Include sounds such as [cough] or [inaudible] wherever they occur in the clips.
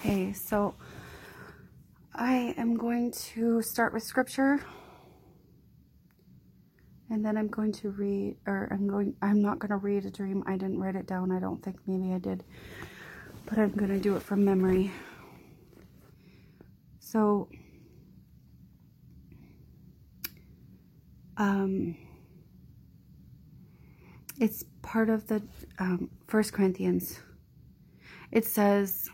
Okay, so I am going to start with scripture. And then I'm going to read, or I'm going, I'm not going to read a dream. I didn't write it down. I don't think maybe I did. But I'm going to do it from memory. So, um, it's part of the um, First Corinthians. It says,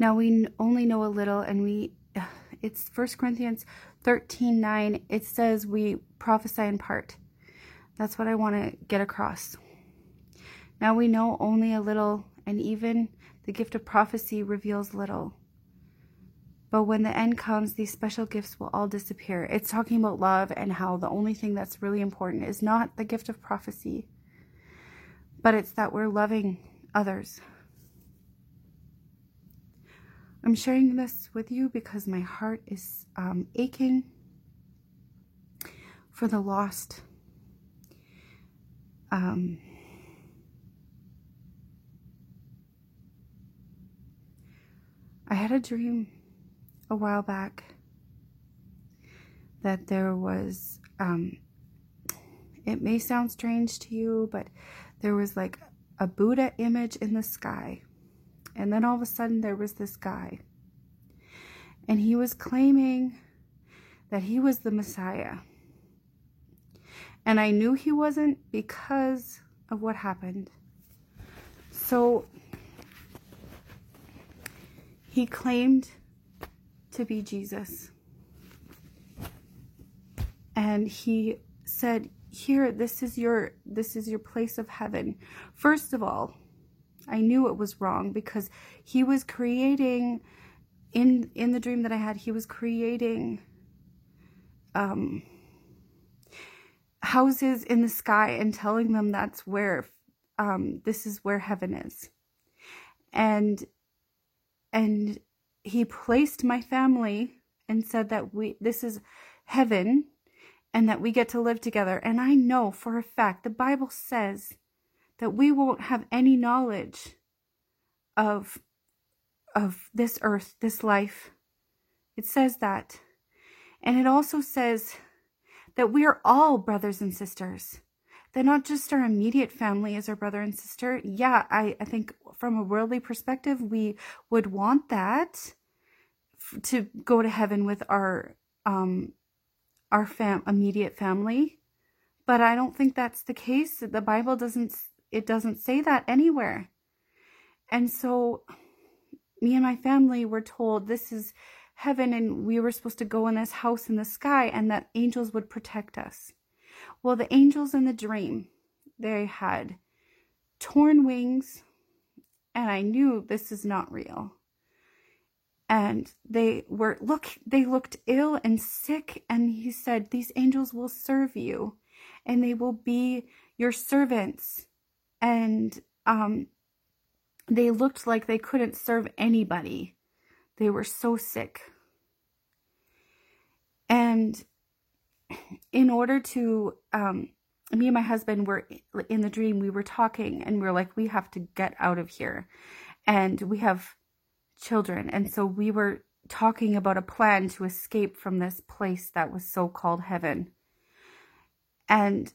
now we only know a little, and we, [sighs] it's First Corinthians 13 9. It says we prophesy in part. That's what I want to get across. Now we know only a little, and even the gift of prophecy reveals little. But when the end comes, these special gifts will all disappear. It's talking about love and how the only thing that's really important is not the gift of prophecy, but it's that we're loving others. I'm sharing this with you because my heart is um, aching for the lost. Um, I had a dream a while back that there was, um, it may sound strange to you, but there was like a Buddha image in the sky and then all of a sudden, there was this guy. And he was claiming that he was the Messiah. And I knew he wasn't because of what happened. So he claimed to be Jesus. And he said, "Here, this is your this is your place of heaven." First of all, I knew it was wrong because he was creating in in the dream that I had, he was creating um houses in the sky and telling them that's where um this is where heaven is. And and he placed my family and said that we this is heaven and that we get to live together. And I know for a fact the Bible says that we won't have any knowledge of of this earth, this life. It says that. And it also says that we are all brothers and sisters. That not just our immediate family is our brother and sister. Yeah, I, I think from a worldly perspective, we would want that to go to heaven with our um our fam immediate family. But I don't think that's the case. The Bible doesn't it doesn't say that anywhere. And so me and my family were told this is heaven and we were supposed to go in this house in the sky and that angels would protect us. Well, the angels in the dream, they had torn wings and I knew this is not real. And they were look they looked ill and sick and he said these angels will serve you and they will be your servants and um, they looked like they couldn't serve anybody. They were so sick. And in order to, um, me and my husband were in the dream, we were talking and we are like, we have to get out of here. And we have children. And so we were talking about a plan to escape from this place that was so called heaven. And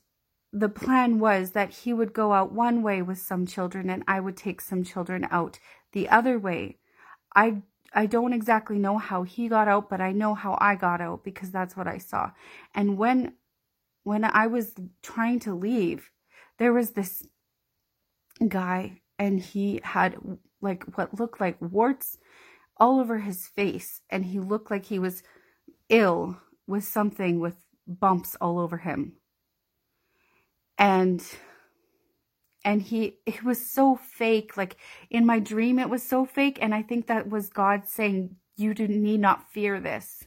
the plan was that he would go out one way with some children and I would take some children out the other way. I I don't exactly know how he got out, but I know how I got out because that's what I saw. And when when I was trying to leave, there was this guy and he had like what looked like warts all over his face and he looked like he was ill with something with bumps all over him and and he it was so fake like in my dream it was so fake and i think that was god saying you do need not fear this.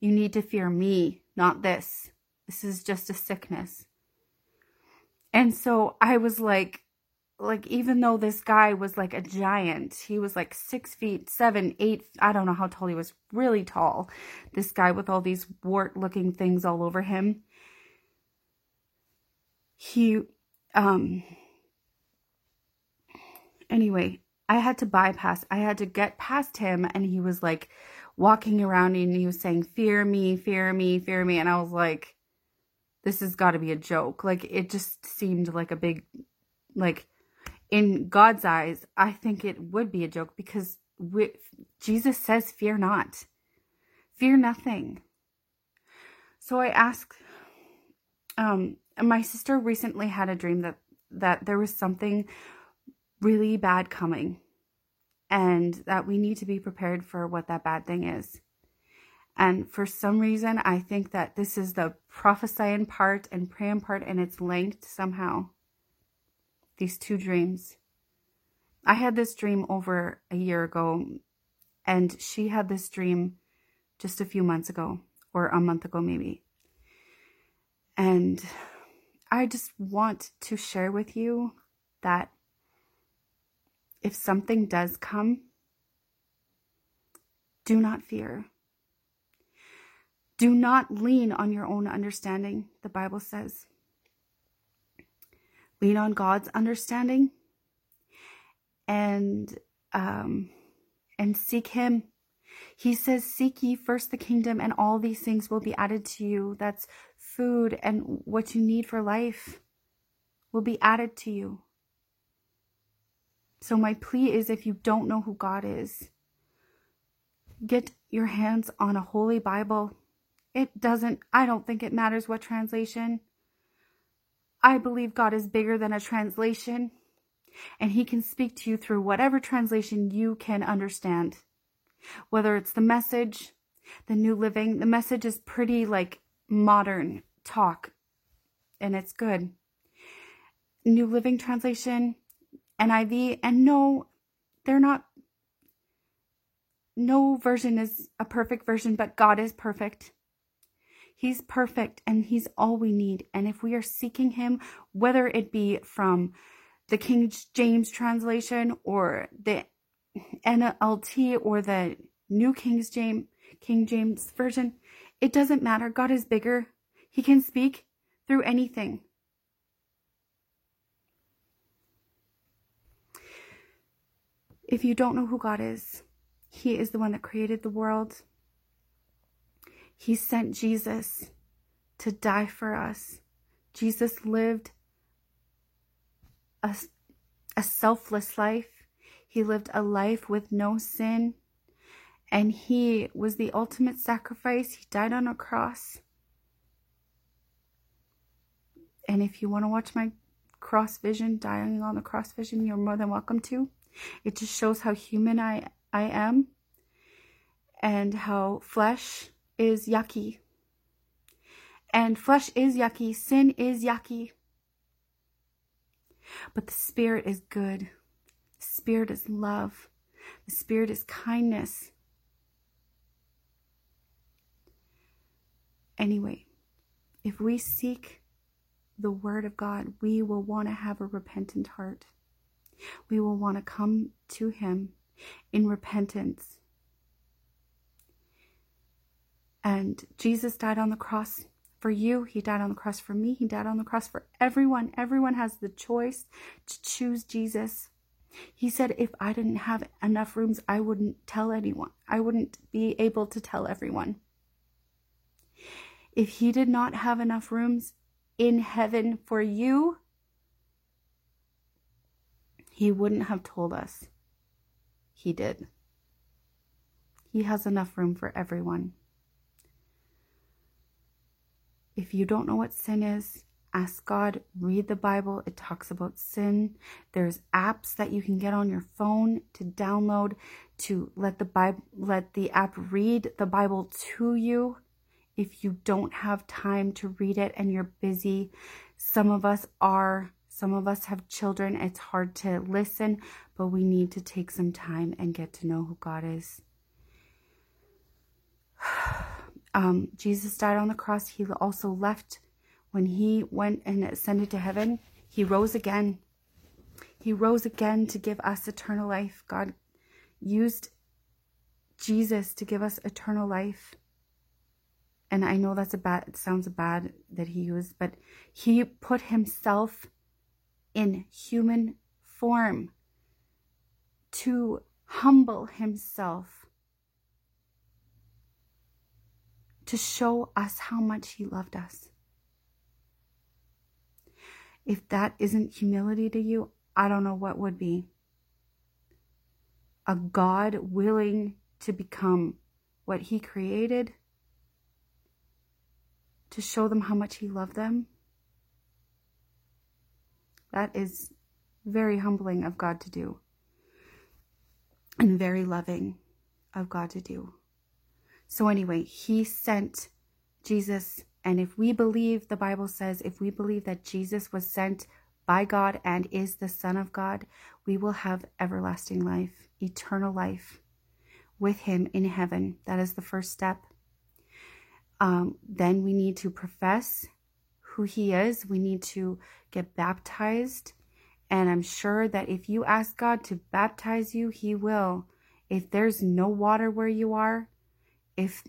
You need to fear me not this. This is just a sickness. And so i was like like even though this guy was like a giant he was like six feet seven eight i don't know how tall he was really tall this guy with all these wart looking things all over him he um anyway I had to bypass, I had to get past him. And he was like walking around and he was saying, Fear me, fear me, fear me. And I was like, This has got to be a joke. Like, it just seemed like a big, like, in God's eyes, I think it would be a joke because we, Jesus says, Fear not, fear nothing. So I asked, um, my sister recently had a dream that that there was something really bad coming and that we need to be prepared for what that bad thing is. And for some reason, I think that this is the prophesying part and praying part, and it's linked somehow. These two dreams. I had this dream over a year ago, and she had this dream just a few months ago, or a month ago, maybe. And I just want to share with you that if something does come, do not fear. Do not lean on your own understanding, the Bible says. Lean on God's understanding and um, and seek Him. He says, Seek ye first the kingdom, and all these things will be added to you. That's food and what you need for life will be added to you. So, my plea is if you don't know who God is, get your hands on a holy Bible. It doesn't, I don't think it matters what translation. I believe God is bigger than a translation, and He can speak to you through whatever translation you can understand. Whether it's the message, the new living, the message is pretty like modern talk, and it's good. New Living Translation, NIV, and no, they're not. No version is a perfect version, but God is perfect. He's perfect and He's all we need. And if we are seeking Him, whether it be from the King James translation or the NLT or the New King James King James version, it doesn't matter. God is bigger. He can speak through anything. If you don't know who God is, He is the one that created the world. He sent Jesus to die for us. Jesus lived a, a selfless life. He lived a life with no sin. And he was the ultimate sacrifice. He died on a cross. And if you want to watch my cross vision, dying on the cross vision, you're more than welcome to. It just shows how human I, I am and how flesh is yucky. And flesh is yucky, sin is yucky. But the spirit is good. The spirit is love. The spirit is kindness. Anyway, if we seek the Word of God, we will want to have a repentant heart. We will want to come to Him in repentance. And Jesus died on the cross for you. He died on the cross for me. He died on the cross for everyone. Everyone has the choice to choose Jesus. He said, if I didn't have enough rooms, I wouldn't tell anyone. I wouldn't be able to tell everyone. If he did not have enough rooms, in heaven for you, he wouldn't have told us. He did. He has enough room for everyone. If you don't know what sin is, ask God, read the Bible. It talks about sin. There's apps that you can get on your phone to download to let the Bible let the app read the Bible to you if you don't have time to read it and you're busy. Some of us are, some of us have children. It's hard to listen, but we need to take some time and get to know who God is. [sighs] Um, Jesus died on the cross. He also left when he went and ascended to heaven. He rose again. He rose again to give us eternal life. God used Jesus to give us eternal life and I know that's a bad, it sounds bad that he used, but he put himself in human form to humble himself to show us how much he loved us. If that isn't humility to you, I don't know what would be. A God willing to become what he created to show them how much he loved them. That is very humbling of God to do and very loving of God to do. So, anyway, he sent Jesus. And if we believe, the Bible says, if we believe that Jesus was sent by God and is the Son of God, we will have everlasting life, eternal life with him in heaven. That is the first step. Um, then we need to profess who he is. We need to get baptized. And I'm sure that if you ask God to baptize you, he will. If there's no water where you are, if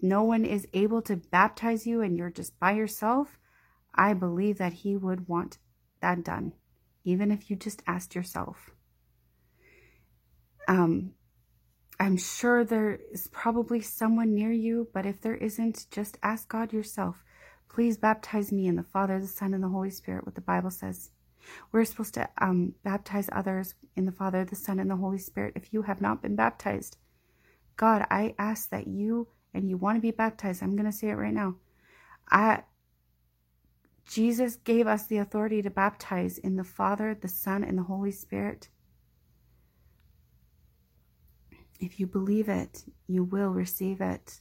no one is able to baptize you and you're just by yourself, I believe that he would want that done, even if you just asked yourself. Um, I'm sure there is probably someone near you, but if there isn't, just ask God yourself. Please baptize me in the Father, the Son, and the Holy Spirit, what the Bible says. We're supposed to um, baptize others in the Father, the Son, and the Holy Spirit if you have not been baptized. God, I ask that you and you want to be baptized. I'm going to say it right now. I Jesus gave us the authority to baptize in the Father, the Son, and the Holy Spirit. If you believe it, you will receive it.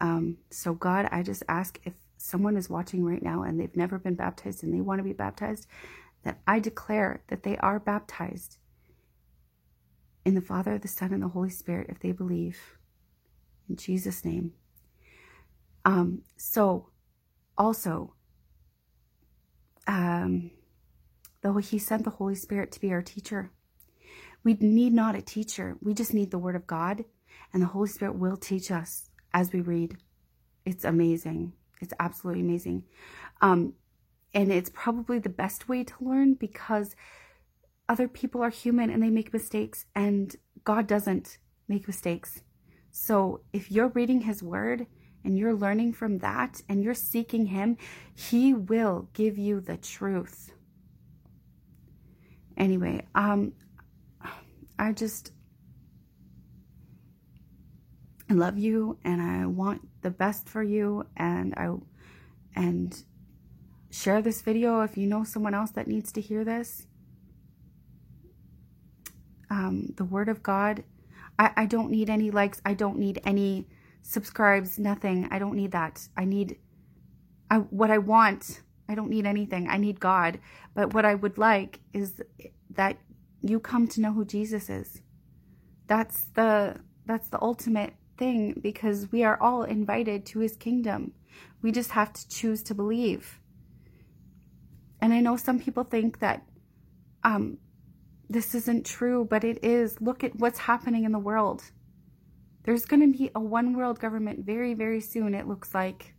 Um, so, God, I just ask if someone is watching right now and they've never been baptized and they want to be baptized, that I declare that they are baptized in the Father, the Son, and the Holy Spirit if they believe. In Jesus' name. Um, so, also, um, though He sent the Holy Spirit to be our teacher, we need not a teacher. We just need the Word of God, and the Holy Spirit will teach us as we read. It's amazing. It's absolutely amazing. Um, and it's probably the best way to learn because other people are human and they make mistakes, and God doesn't make mistakes. So if you're reading His Word and you're learning from that and you're seeking Him, He will give you the truth. Anyway, um, I just I love you and I want the best for you and I and share this video if you know someone else that needs to hear this um, the word of God. I, I don't need any likes. I don't need any subscribes, nothing. I don't need that. I need I, what I want. I don't need anything. I need God. But what I would like is that you come to know who Jesus is. That's the that's the ultimate thing because we are all invited to his kingdom. We just have to choose to believe. And I know some people think that um, this isn't true, but it is. Look at what's happening in the world. There's going to be a one world government very, very soon, it looks like.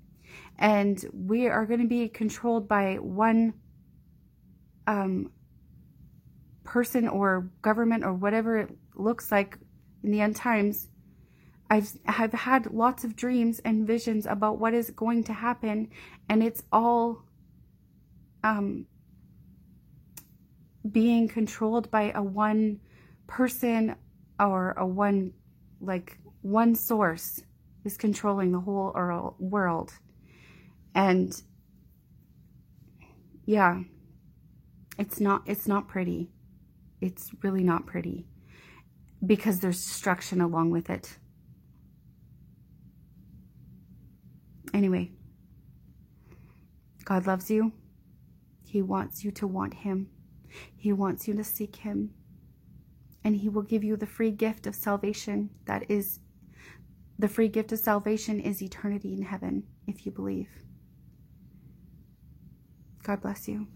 And we are going to be controlled by one um, person or government or whatever it looks like in the end times. I've, I've had lots of dreams and visions about what is going to happen, and it's all um, being controlled by a one person or a one like one source is controlling the whole world and yeah it's not it's not pretty it's really not pretty because there's destruction along with it anyway god loves you he wants you to want him he wants you to seek Him, and He will give you the free gift of salvation. That is, the free gift of salvation is eternity in heaven if you believe. God bless you.